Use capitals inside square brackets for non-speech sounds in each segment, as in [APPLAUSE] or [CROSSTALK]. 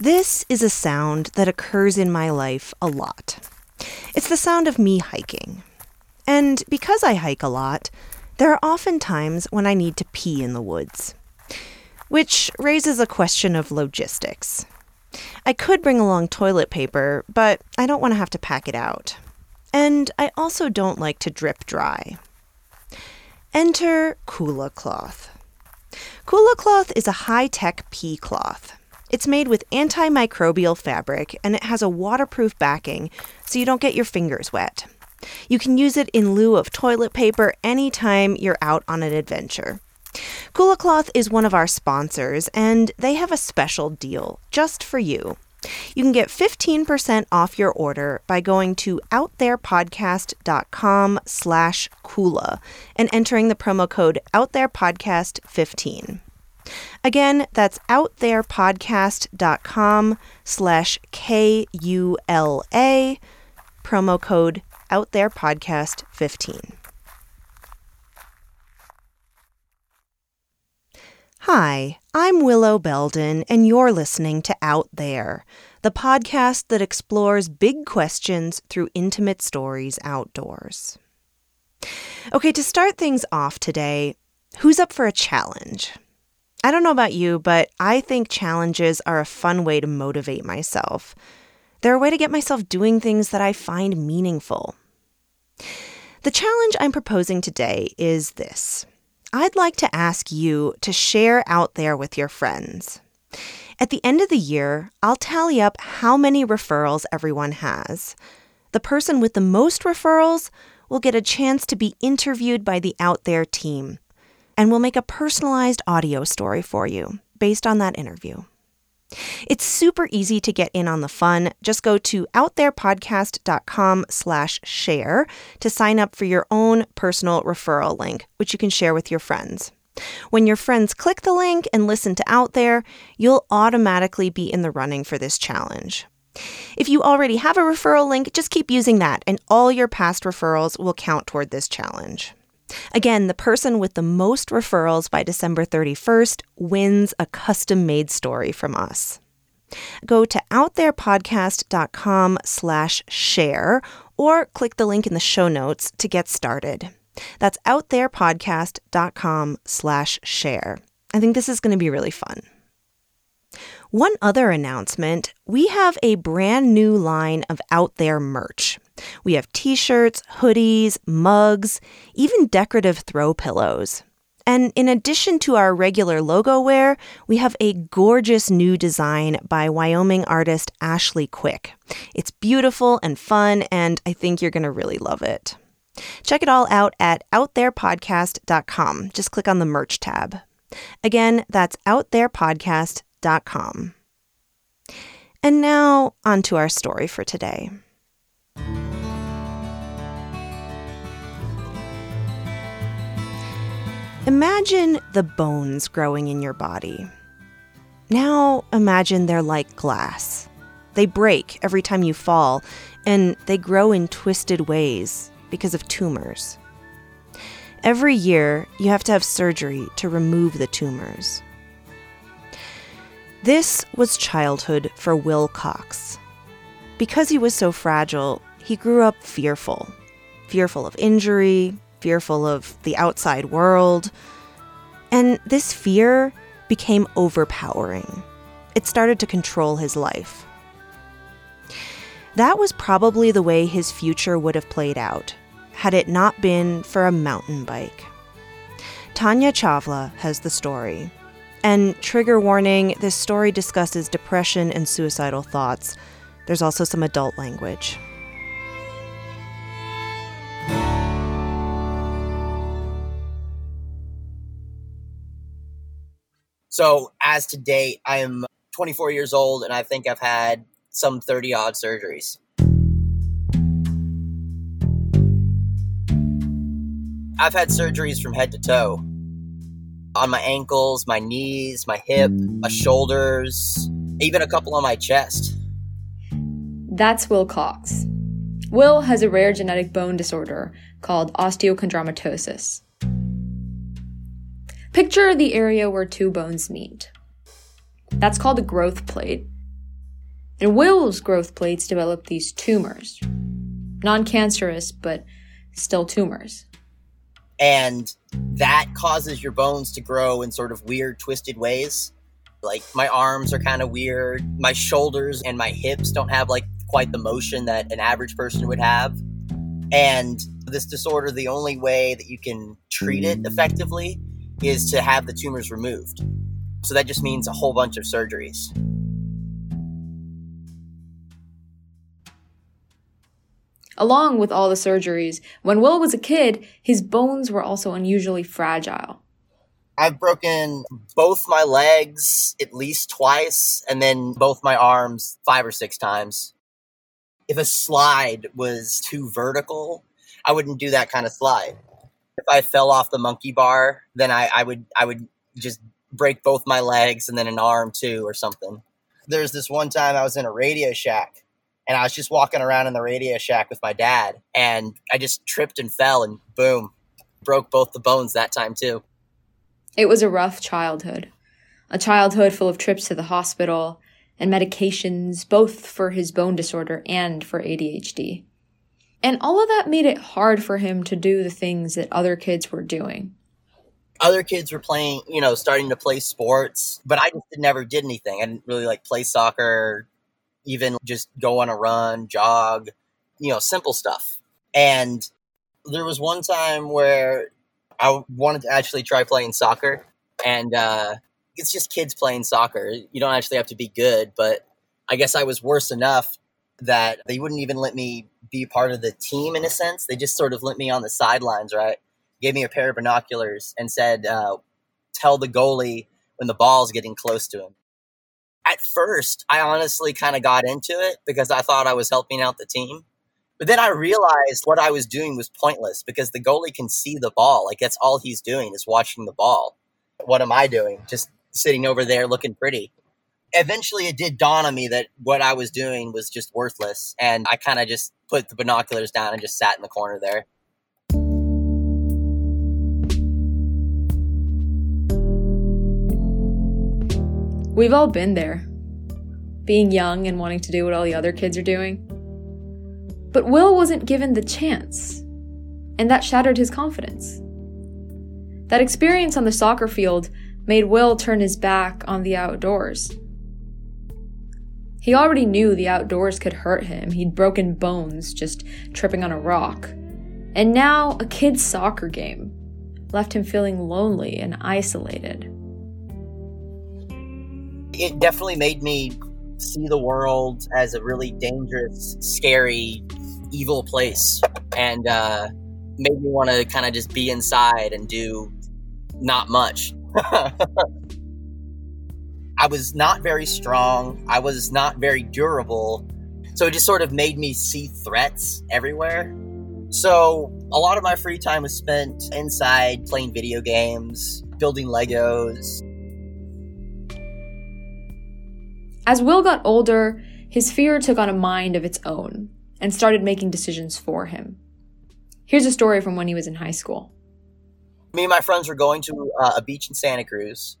This is a sound that occurs in my life a lot. It's the sound of me hiking. And because I hike a lot, there are often times when I need to pee in the woods. Which raises a question of logistics. I could bring along toilet paper, but I don't want to have to pack it out. And I also don't like to drip dry. Enter Kula cloth. Kula cloth is a high tech pee cloth. It's made with antimicrobial fabric and it has a waterproof backing so you don't get your fingers wet. You can use it in lieu of toilet paper anytime you're out on an adventure. Kula Cloth is one of our sponsors, and they have a special deal just for you. You can get 15% off your order by going to outtherepodcast.com slash Kula and entering the promo code outtherepodcast15. Again, that's outtherepodcast.com slash K-U-L-A, promo code outtherepodcast15. Hi, I'm Willow Belden, and you're listening to Out There, the podcast that explores big questions through intimate stories outdoors. Okay, to start things off today, who's up for a challenge? I don't know about you, but I think challenges are a fun way to motivate myself. They're a way to get myself doing things that I find meaningful. The challenge I'm proposing today is this I'd like to ask you to share out there with your friends. At the end of the year, I'll tally up how many referrals everyone has. The person with the most referrals will get a chance to be interviewed by the Out There team and we'll make a personalized audio story for you based on that interview. It's super easy to get in on the fun. Just go to outtherepodcast.com slash share to sign up for your own personal referral link, which you can share with your friends. When your friends click the link and listen to Out There, you'll automatically be in the running for this challenge. If you already have a referral link, just keep using that, and all your past referrals will count toward this challenge. Again, the person with the most referrals by December 31st wins a custom made story from us. Go to outtherepodcast.com slash share or click the link in the show notes to get started. That's outtherepodcast.com slash share. I think this is going to be really fun. One other announcement we have a brand new line of Out There merch. We have t shirts, hoodies, mugs, even decorative throw pillows. And in addition to our regular logo wear, we have a gorgeous new design by Wyoming artist Ashley Quick. It's beautiful and fun, and I think you're going to really love it. Check it all out at outtherepodcast.com. Just click on the merch tab. Again, that's outtherepodcast.com. And now, on to our story for today. Imagine the bones growing in your body. Now imagine they're like glass. They break every time you fall, and they grow in twisted ways because of tumors. Every year, you have to have surgery to remove the tumors. This was childhood for Will Cox. Because he was so fragile, he grew up fearful fearful of injury, fearful of the outside world. And this fear became overpowering. It started to control his life. That was probably the way his future would have played out had it not been for a mountain bike. Tanya Chavla has the story. And trigger warning this story discusses depression and suicidal thoughts. There's also some adult language. So as to date, I am 24 years old, and I think I've had some 30 odd surgeries. I've had surgeries from head to toe on my ankles, my knees, my hip, my shoulders, even a couple on my chest. That's Will Cox. Will has a rare genetic bone disorder called osteochondromatosis. Picture the area where two bones meet. That's called a growth plate. And Will's growth plates develop these tumors. Non cancerous, but still tumors. And that causes your bones to grow in sort of weird, twisted ways. Like my arms are kind of weird. My shoulders and my hips don't have like quite the motion that an average person would have. And this disorder, the only way that you can treat it mm. effectively is to have the tumors removed. So that just means a whole bunch of surgeries. Along with all the surgeries, when Will was a kid, his bones were also unusually fragile. I've broken both my legs at least twice, and then both my arms five or six times. If a slide was too vertical, I wouldn't do that kind of slide. If I fell off the monkey bar, then I, I would I would just break both my legs and then an arm too or something. There's this one time I was in a Radio Shack and I was just walking around in the Radio Shack with my dad and I just tripped and fell and boom, broke both the bones that time too. It was a rough childhood. A childhood full of trips to the hospital and medications, both for his bone disorder and for ADHD. And all of that made it hard for him to do the things that other kids were doing. Other kids were playing, you know, starting to play sports, but I just never did anything. I didn't really like play soccer, even just go on a run, jog, you know, simple stuff. And there was one time where I wanted to actually try playing soccer, and uh, it's just kids playing soccer. You don't actually have to be good, but I guess I was worse enough that they wouldn't even let me be part of the team in a sense. They just sort of let me on the sidelines, right? Gave me a pair of binoculars and said, uh, tell the goalie when the ball's getting close to him. At first, I honestly kind of got into it because I thought I was helping out the team. But then I realized what I was doing was pointless because the goalie can see the ball. Like that's all he's doing is watching the ball. What am I doing? Just sitting over there looking pretty eventually it did dawn on me that what I was doing was just worthless. And I kind of just put the binoculars down and just sat in the corner there. We've all been there, being young and wanting to do what all the other kids are doing. But Will wasn't given the chance, and that shattered his confidence. That experience on the soccer field made Will turn his back on the outdoors he already knew the outdoors could hurt him. He'd broken bones just tripping on a rock. And now a kid's soccer game left him feeling lonely and isolated. It definitely made me see the world as a really dangerous, scary, evil place. And uh, made me want to kind of just be inside and do not much. [LAUGHS] I was not very strong. I was not very durable. So it just sort of made me see threats everywhere. So a lot of my free time was spent inside playing video games, building Legos. As Will got older, his fear took on a mind of its own and started making decisions for him. Here's a story from when he was in high school. Me and my friends were going to uh, a beach in Santa Cruz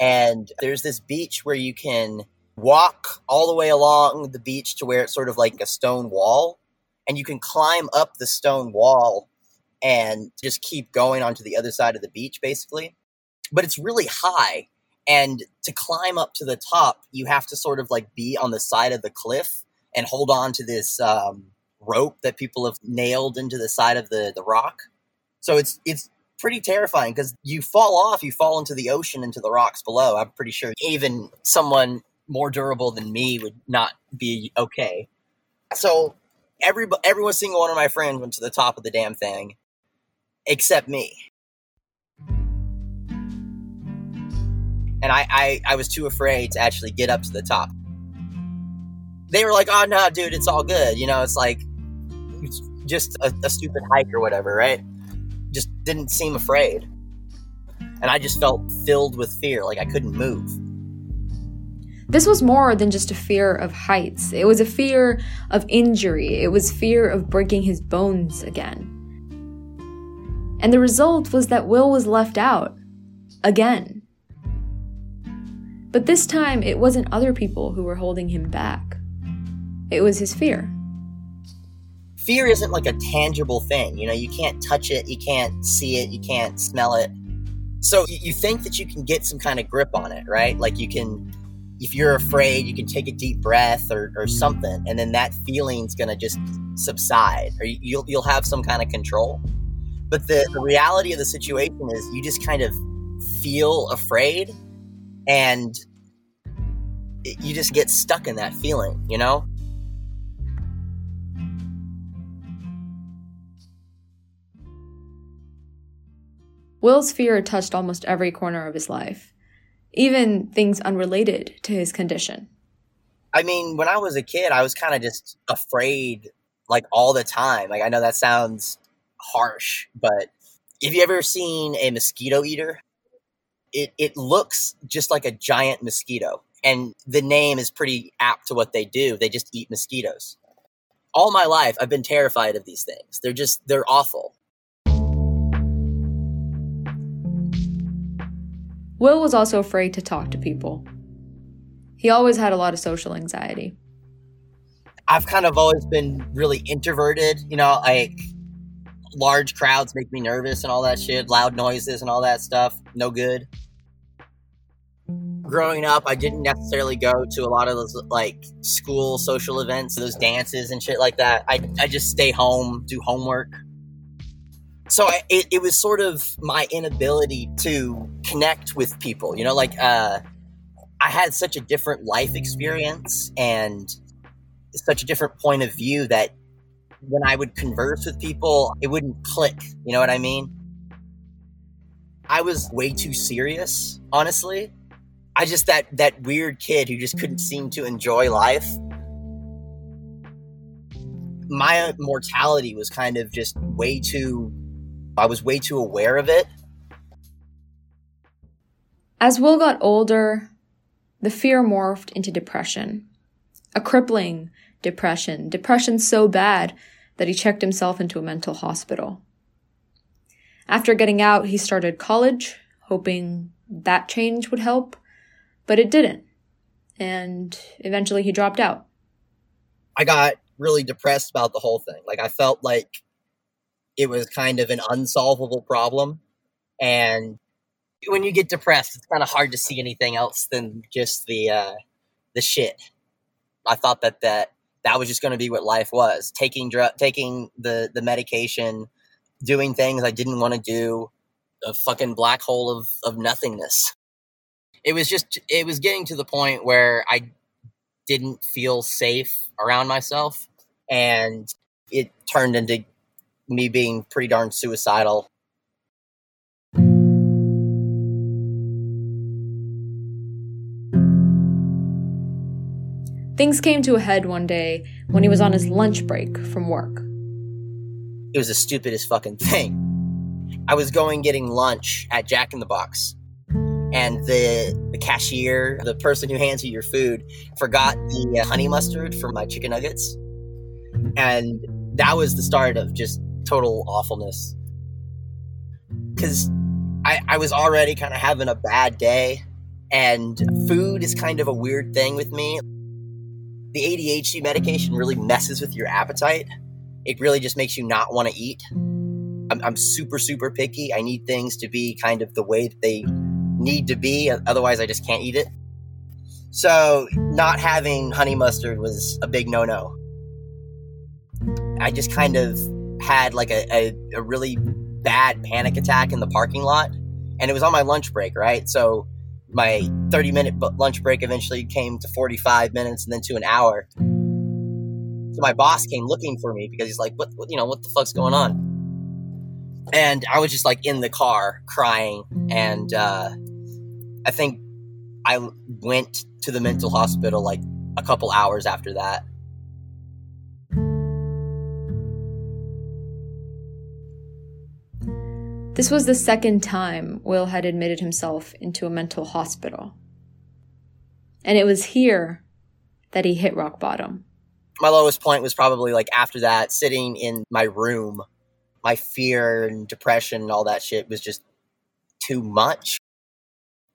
and there's this beach where you can walk all the way along the beach to where it's sort of like a stone wall. And you can climb up the stone wall and just keep going onto the other side of the beach, basically. But it's really high. And to climb up to the top, you have to sort of like be on the side of the cliff and hold on to this um, rope that people have nailed into the side of the, the rock. So it's it's pretty terrifying because you fall off, you fall into the ocean, into the rocks below. I'm pretty sure even someone more durable than me would not be okay. So every every single one of my friends went to the top of the damn thing, except me. And I, I, I was too afraid to actually get up to the top. They were like, "Oh no, dude, it's all good." You know, it's like it's just a, a stupid hike or whatever, right? Just didn't seem afraid. And I just felt filled with fear, like I couldn't move. This was more than just a fear of heights. It was a fear of injury. It was fear of breaking his bones again. And the result was that Will was left out. Again. But this time, it wasn't other people who were holding him back. it was his fear. Fear isn't like a tangible thing. You know, you can't touch it, you can't see it, you can't smell it. So you think that you can get some kind of grip on it, right? Like you can, if you're afraid, you can take a deep breath or, or something, and then that feeling's gonna just subside, or you'll you'll have some kind of control. But the, the reality of the situation is, you just kind of feel afraid, and you just get stuck in that feeling, you know? Will's fear touched almost every corner of his life, even things unrelated to his condition. I mean, when I was a kid, I was kind of just afraid like all the time. Like, I know that sounds harsh, but have you ever seen a mosquito eater? It, it looks just like a giant mosquito and the name is pretty apt to what they do. They just eat mosquitoes. All my life, I've been terrified of these things. They're just, they're awful. Will was also afraid to talk to people. He always had a lot of social anxiety. I've kind of always been really introverted, you know, like large crowds make me nervous and all that shit, loud noises and all that stuff. No good growing up, I didn't necessarily go to a lot of those like school social events, those dances and shit like that. I, I just stay home, do homework. So I, it, it was sort of my inability to connect with people, you know, like uh, I had such a different life experience and such a different point of view that when I would converse with people, it wouldn't click. You know what I mean? I was way too serious, honestly. I just that that weird kid who just couldn't seem to enjoy life. My mortality was kind of just way too I was way too aware of it. As Will got older, the fear morphed into depression. A crippling depression, depression so bad that he checked himself into a mental hospital. After getting out, he started college, hoping that change would help but it didn't. And eventually he dropped out. I got really depressed about the whole thing. Like I felt like it was kind of an unsolvable problem. And when you get depressed, it's kind of hard to see anything else than just the uh, the shit. I thought that that that was just going to be what life was: taking drug, taking the the medication, doing things I didn't want to do, a fucking black hole of of nothingness it was just it was getting to the point where I didn't feel safe around myself and it turned into me being pretty darn suicidal. Things came to a head one day when he was on his lunch break from work. It was the stupidest fucking thing. I was going getting lunch at Jack in the Box and the, the cashier, the person who hands you your food, forgot the uh, honey mustard for my chicken nuggets. And that was the start of just total awfulness. Because I, I was already kind of having a bad day, and food is kind of a weird thing with me. The ADHD medication really messes with your appetite. It really just makes you not want to eat. I'm, I'm super, super picky. I need things to be kind of the way that they need to be. Otherwise, I just can't eat it. So, not having honey mustard was a big no no. I just kind of had like a, a, a, really bad panic attack in the parking lot. And it was on my lunch break, right? So, my 30 minute lunch break eventually came to 45 minutes and then to an hour. So, my boss came looking for me because he's like, what, what you know, what the fuck's going on? And I was just like in the car crying and, uh, I think I went to the mental hospital like a couple hours after that. This was the second time Will had admitted himself into a mental hospital. And it was here that he hit rock bottom. My lowest point was probably like after that, sitting in my room. My fear and depression and all that shit was just too much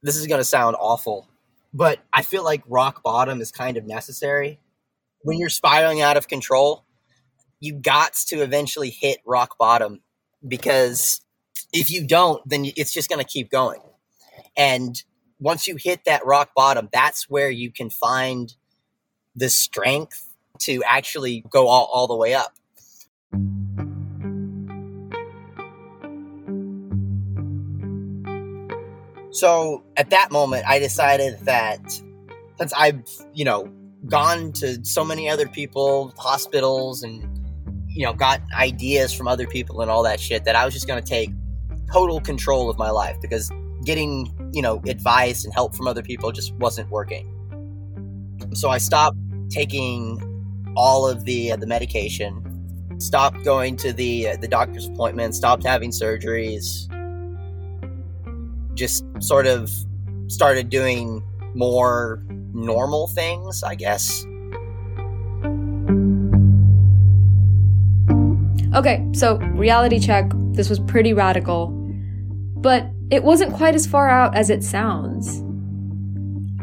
this is going to sound awful, but I feel like rock bottom is kind of necessary when you're spiraling out of control, you got to eventually hit rock bottom because if you don't, then it's just going to keep going. And once you hit that rock bottom, that's where you can find the strength to actually go all, all the way up. So at that moment, I decided that since I've, you know, gone to so many other people, hospitals, and, you know, got ideas from other people and all that shit, that I was just going to take total control of my life because getting, you know, advice and help from other people just wasn't working. So I stopped taking all of the uh, the medication, stopped going to the uh, the doctor's appointments, stopped having surgeries. Just sort of started doing more normal things, I guess. Okay, so reality check. This was pretty radical, but it wasn't quite as far out as it sounds.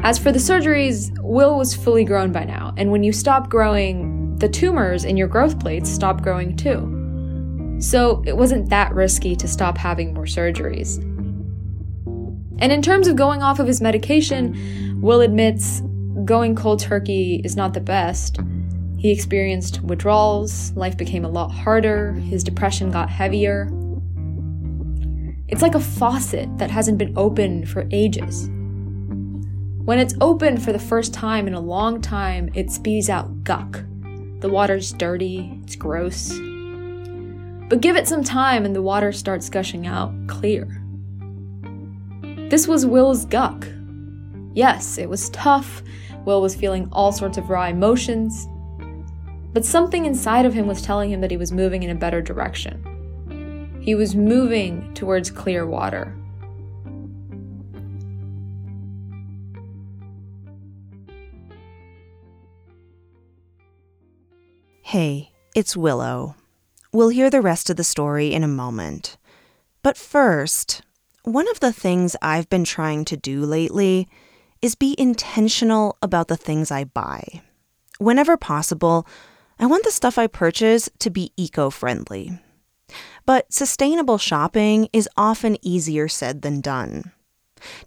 As for the surgeries, Will was fully grown by now, and when you stop growing, the tumors in your growth plates stop growing too. So it wasn't that risky to stop having more surgeries. And in terms of going off of his medication, Will admits going cold turkey is not the best. He experienced withdrawals, life became a lot harder, his depression got heavier. It's like a faucet that hasn't been opened for ages. When it's open for the first time in a long time, it spews out guck. The water's dirty, it's gross. But give it some time and the water starts gushing out clear. This was Will's guck. Yes, it was tough. Will was feeling all sorts of raw emotions. But something inside of him was telling him that he was moving in a better direction. He was moving towards clear water. Hey, it's Willow. We'll hear the rest of the story in a moment. But first, one of the things I've been trying to do lately is be intentional about the things I buy. Whenever possible, I want the stuff I purchase to be eco friendly. But sustainable shopping is often easier said than done.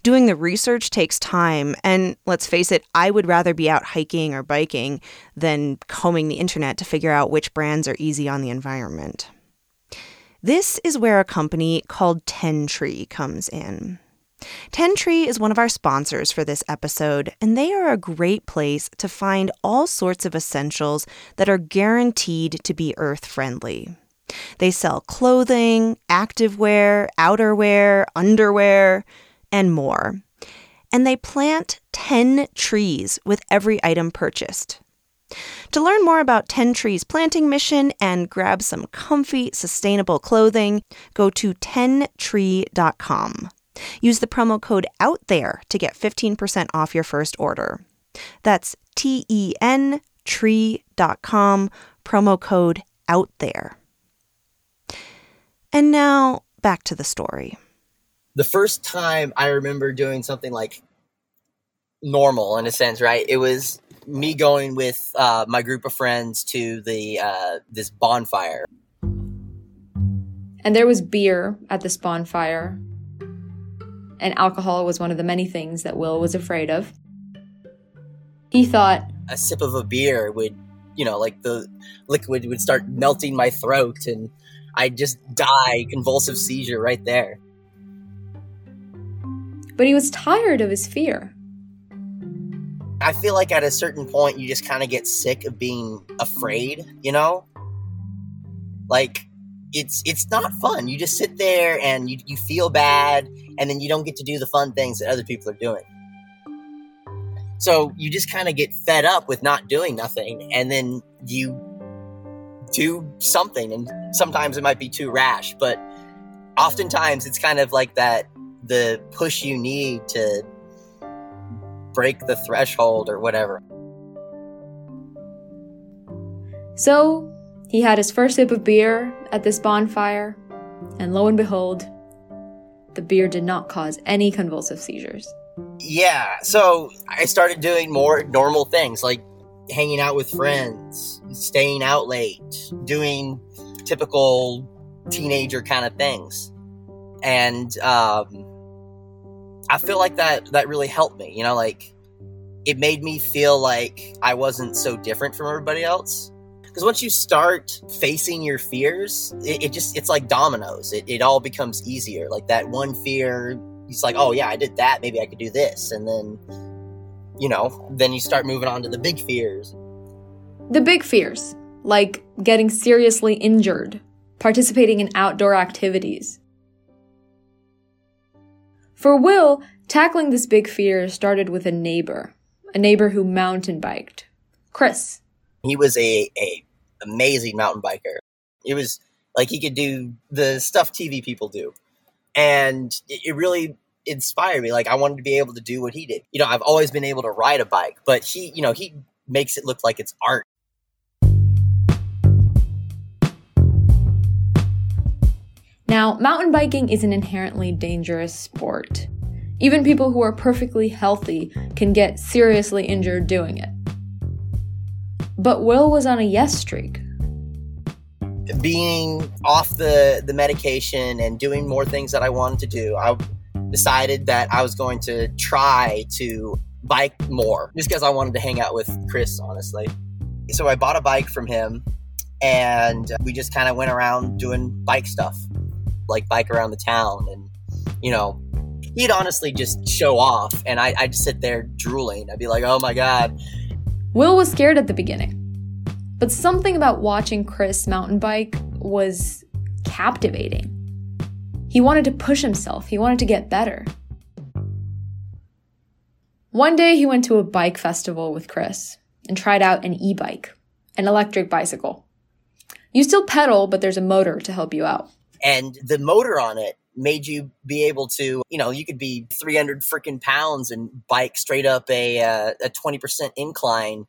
Doing the research takes time, and let's face it, I would rather be out hiking or biking than combing the internet to figure out which brands are easy on the environment. This is where a company called Tentree comes in. Tentree is one of our sponsors for this episode, and they are a great place to find all sorts of essentials that are guaranteed to be earth friendly. They sell clothing, activewear, outerwear, underwear, and more. And they plant 10 trees with every item purchased. To learn more about Tentree's planting mission and grab some comfy, sustainable clothing, go to tentree.com. Use the promo code OUT THERE to get 15% off your first order. That's T E N tree.com, promo code OUT THERE. And now back to the story. The first time I remember doing something like normal in a sense, right? It was me going with uh, my group of friends to the uh, this bonfire. And there was beer at this bonfire. And alcohol was one of the many things that Will was afraid of. He thought a sip of a beer would, you know, like the liquid would start melting my throat and I'd just die, convulsive seizure right there. But he was tired of his fear. I feel like at a certain point you just kind of get sick of being afraid, you know? Like it's it's not fun. You just sit there and you, you feel bad and then you don't get to do the fun things that other people are doing. So you just kind of get fed up with not doing nothing and then you do something and sometimes it might be too rash, but oftentimes it's kind of like that the push you need to break the threshold or whatever. So he had his first sip of beer at this bonfire, and lo and behold, the beer did not cause any convulsive seizures. Yeah, so I started doing more normal things like hanging out with friends, staying out late, doing typical teenager kind of things. And um, I feel like that that really helped me. You know, like it made me feel like I wasn't so different from everybody else. Because once you start facing your fears, it, it just it's like dominoes. It, it all becomes easier. Like that one fear, it's like, oh yeah, I did that. Maybe I could do this, and then you know, then you start moving on to the big fears. The big fears, like getting seriously injured, participating in outdoor activities. For Will, tackling this big fear started with a neighbor, a neighbor who mountain biked, Chris. He was a, a amazing mountain biker. It was like he could do the stuff TV people do. And it, it really inspired me. Like I wanted to be able to do what he did. You know, I've always been able to ride a bike, but he, you know, he makes it look like it's art. Now, mountain biking is an inherently dangerous sport. Even people who are perfectly healthy can get seriously injured doing it. But Will was on a yes streak. Being off the, the medication and doing more things that I wanted to do, I decided that I was going to try to bike more just because I wanted to hang out with Chris, honestly. So I bought a bike from him and we just kind of went around doing bike stuff like bike around the town and you know he'd honestly just show off and I, i'd sit there drooling. I'd be like oh my god. Will was scared at the beginning but something about watching chris mountain bike was captivating he wanted to push himself he wanted to get better one day he went to a bike festival with chris and tried out an e-bike an electric bicycle you still pedal but there's a motor to help you out and the motor on it made you be able to, you know, you could be 300 freaking pounds and bike straight up a, uh, a 20% incline,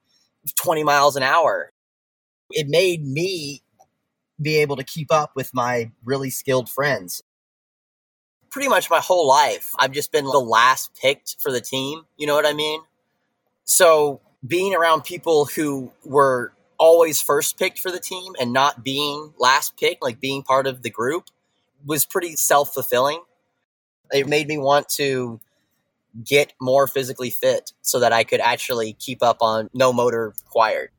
20 miles an hour. It made me be able to keep up with my really skilled friends. Pretty much my whole life, I've just been the last picked for the team. You know what I mean? So being around people who were always first picked for the team and not being last picked, like being part of the group, was pretty self fulfilling. It made me want to get more physically fit so that I could actually keep up on no motor required.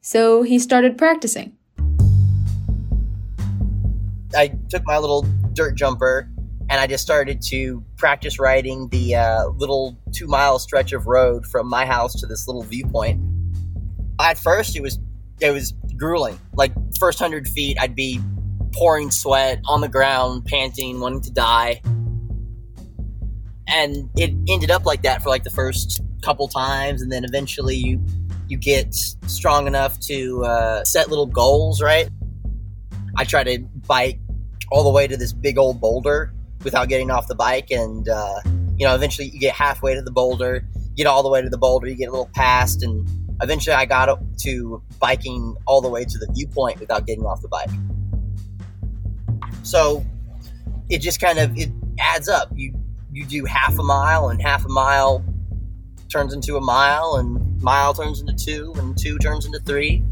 So he started practicing. I took my little dirt jumper and I just started to practice riding the uh, little two mile stretch of road from my house to this little viewpoint at first it was it was grueling. Like first hundred feet, I'd be pouring sweat on the ground, panting, wanting to die. And it ended up like that for like the first couple times, and then eventually you you get strong enough to uh, set little goals. Right? I try to bike all the way to this big old boulder without getting off the bike, and uh, you know, eventually you get halfway to the boulder, get all the way to the boulder, you get a little past, and eventually I got up to biking all the way to the viewpoint without getting off the bike. So it just kind of it adds up. You you do half a mile and half a mile turns into a mile and mile turns into two and two turns into three.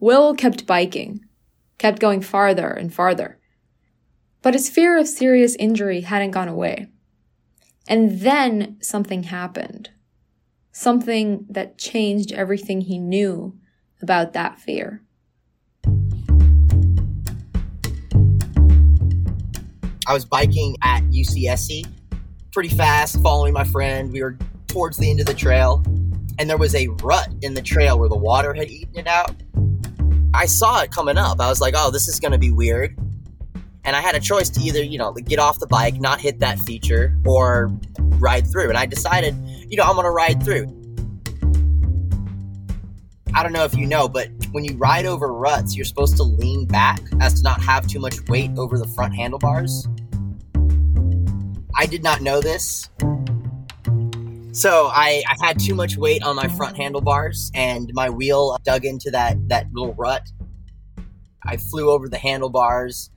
Will kept biking, kept going farther and farther. But his fear of serious injury hadn't gone away. And then something happened. Something that changed everything he knew about that fear. I was biking at UCSC pretty fast, following my friend. We were towards the end of the trail, and there was a rut in the trail where the water had eaten it out. I saw it coming up. I was like, oh, this is going to be weird and I had a choice to either, you know, get off the bike, not hit that feature, or ride through. And I decided, you know, I'm going to ride through. I don't know if you know, but when you ride over ruts, you're supposed to lean back as to not have too much weight over the front handlebars. I did not know this. So I, I had too much weight on my front handlebars and my wheel dug into that, that little rut. I flew over the handlebars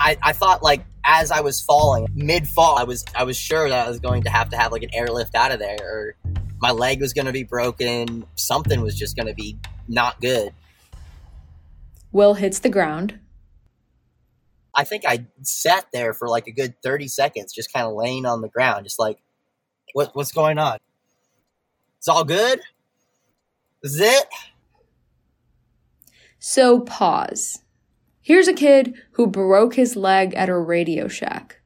I, I thought like as I was falling mid fall, I was I was sure that I was going to have to have like an airlift out of there, or my leg was going to be broken. Something was just going to be not good. Will hits the ground. I think I sat there for like a good 30 seconds, just kind of laying on the ground, just like, what, what's going on? It's all good? Is it? So pause. Here's a kid who broke his leg at a Radio Shack.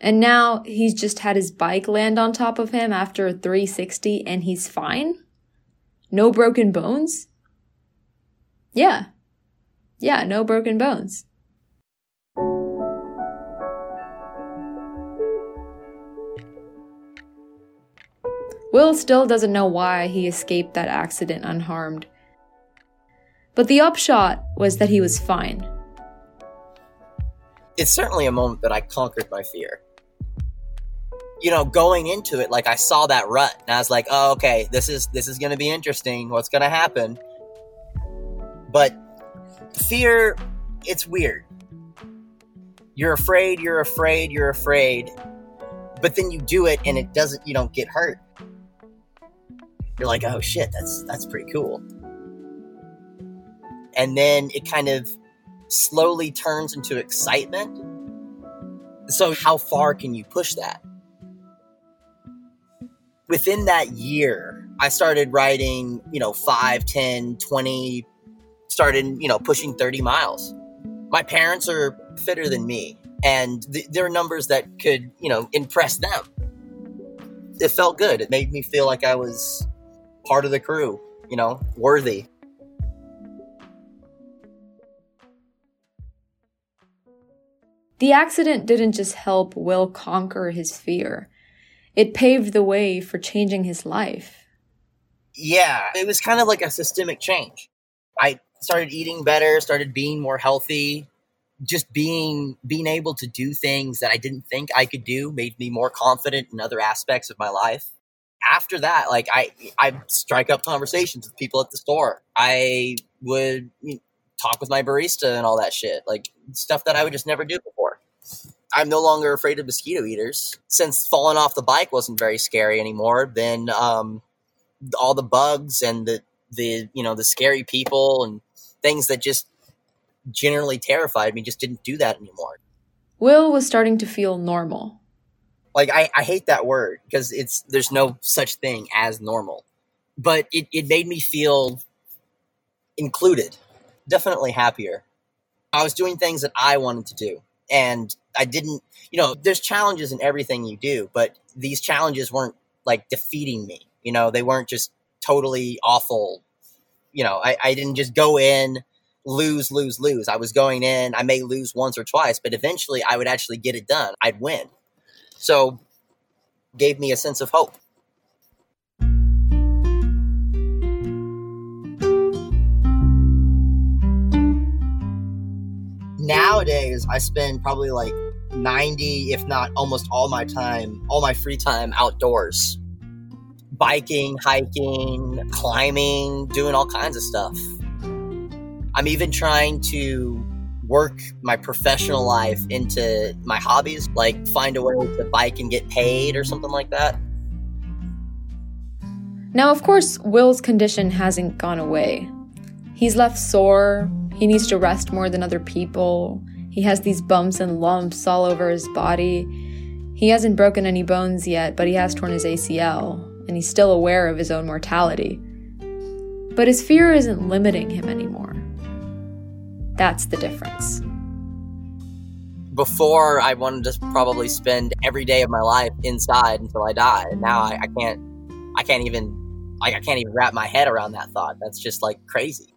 And now he's just had his bike land on top of him after a 360 and he's fine? No broken bones? Yeah. Yeah, no broken bones. Will still doesn't know why he escaped that accident unharmed. But the upshot was that he was fine. It's certainly a moment that I conquered my fear. You know, going into it, like I saw that rut, and I was like, "Oh, okay, this is this is going to be interesting. What's going to happen?" But fear, it's weird. You're afraid, you're afraid, you're afraid, but then you do it, and it doesn't. You don't get hurt you're like, oh shit, that's that's pretty cool. And then it kind of slowly turns into excitement. So how far can you push that? Within that year, I started riding, you know, 5, 10, 20, started, you know, pushing 30 miles. My parents are fitter than me, and th- there are numbers that could, you know, impress them. It felt good. It made me feel like I was part of the crew, you know, worthy. The accident didn't just help Will conquer his fear, it paved the way for changing his life. Yeah, it was kind of like a systemic change. I started eating better, started being more healthy, just being being able to do things that I didn't think I could do made me more confident in other aspects of my life after that, like I, I strike up conversations with people at the store. I would talk with my barista and all that shit, like stuff that I would just never do before. I'm no longer afraid of mosquito eaters. Since falling off the bike wasn't very scary anymore, then um, all the bugs and the the you know the scary people and things that just generally terrified me just didn't do that anymore. Will was starting to feel normal. Like I, I hate that word because it's there's no such thing as normal. But it, it made me feel included. Definitely happier. I was doing things that I wanted to do. And I didn't you know, there's challenges in everything you do, but these challenges weren't like defeating me. You know, they weren't just totally awful. You know, I, I didn't just go in, lose, lose, lose. I was going in, I may lose once or twice, but eventually I would actually get it done. I'd win. So gave me a sense of hope. Nowadays, I spend probably like 90, if not almost all my time, all my free time outdoors. Biking, hiking, climbing, doing all kinds of stuff. I'm even trying to work my professional life into my hobbies, like find a way to bike and get paid or something like that. Now, of course, Will's condition hasn't gone away. He's left sore, he needs to rest more than other people, he has these bumps and lumps all over his body. He hasn't broken any bones yet, but he has torn his ACL, and he's still aware of his own mortality. But his fear isn't limiting him anymore. That's the difference. Before, I wanted to probably spend every day of my life inside until I die. And now I, I can't. I can't even. Like I can't even wrap my head around that thought. That's just like crazy.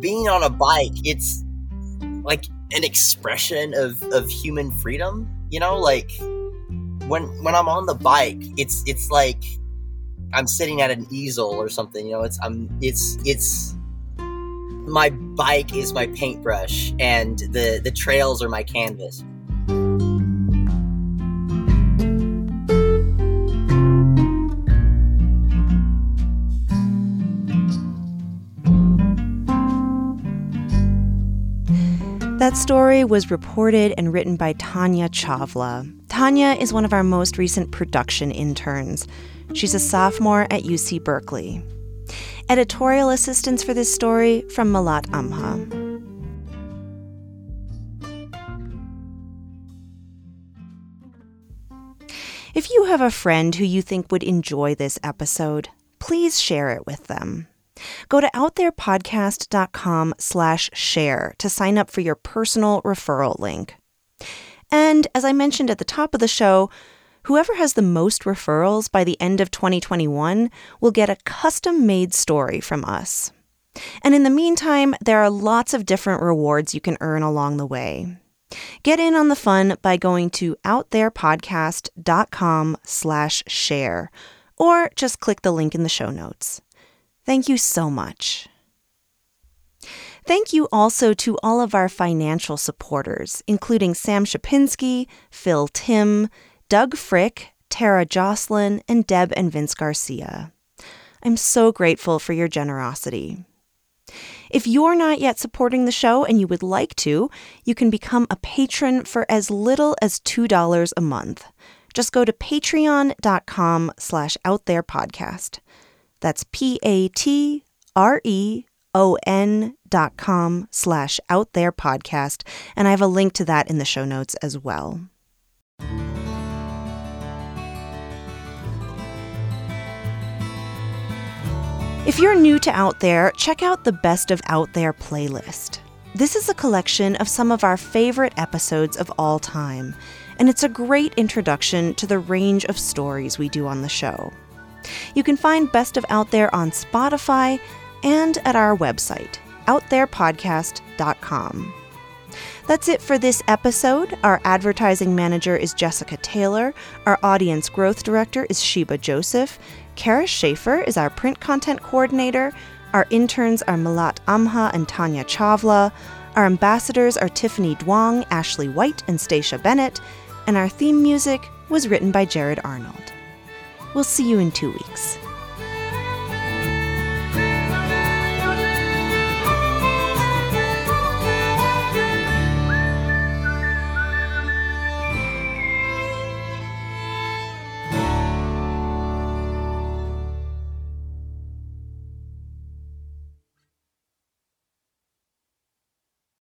Being on a bike, it's like an expression of, of human freedom. You know, like when when I'm on the bike, it's it's like I'm sitting at an easel or something. You know, it's I'm it's it's my bike is my paintbrush and the the trails are my canvas. That story was reported and written by Tanya Chavla. Tanya is one of our most recent production interns. She's a sophomore at UC Berkeley. Editorial assistance for this story from Malat Amha. If you have a friend who you think would enjoy this episode, please share it with them. Go to outtherepodcast.com slash share to sign up for your personal referral link. And as I mentioned at the top of the show, whoever has the most referrals by the end of 2021 will get a custom made story from us. And in the meantime, there are lots of different rewards you can earn along the way. Get in on the fun by going to outtherepodcast.com slash share, or just click the link in the show notes. Thank you so much. Thank you also to all of our financial supporters, including Sam Shapinsky, Phil Tim, Doug Frick, Tara Jocelyn, and Deb and Vince Garcia. I'm so grateful for your generosity. If you're not yet supporting the show and you would like to, you can become a patron for as little as $2 a month. Just go to patreon.com slash outtherepodcast. That's P-A-T-R-E-O-N dot com slash outtherepodcast, and I have a link to that in the show notes as well. If you're new to Out There, check out the Best of Out There playlist. This is a collection of some of our favorite episodes of all time, and it's a great introduction to the range of stories we do on the show. You can find Best of Out There on Spotify and at our website, outtherepodcast.com. That's it for this episode. Our advertising manager is Jessica Taylor. Our audience growth director is Sheba Joseph. Kara Schaefer is our print content coordinator. Our interns are Malat Amha and Tanya Chavla. Our ambassadors are Tiffany Duong, Ashley White, and Stacia Bennett. And our theme music was written by Jared Arnold. We'll see you in two weeks.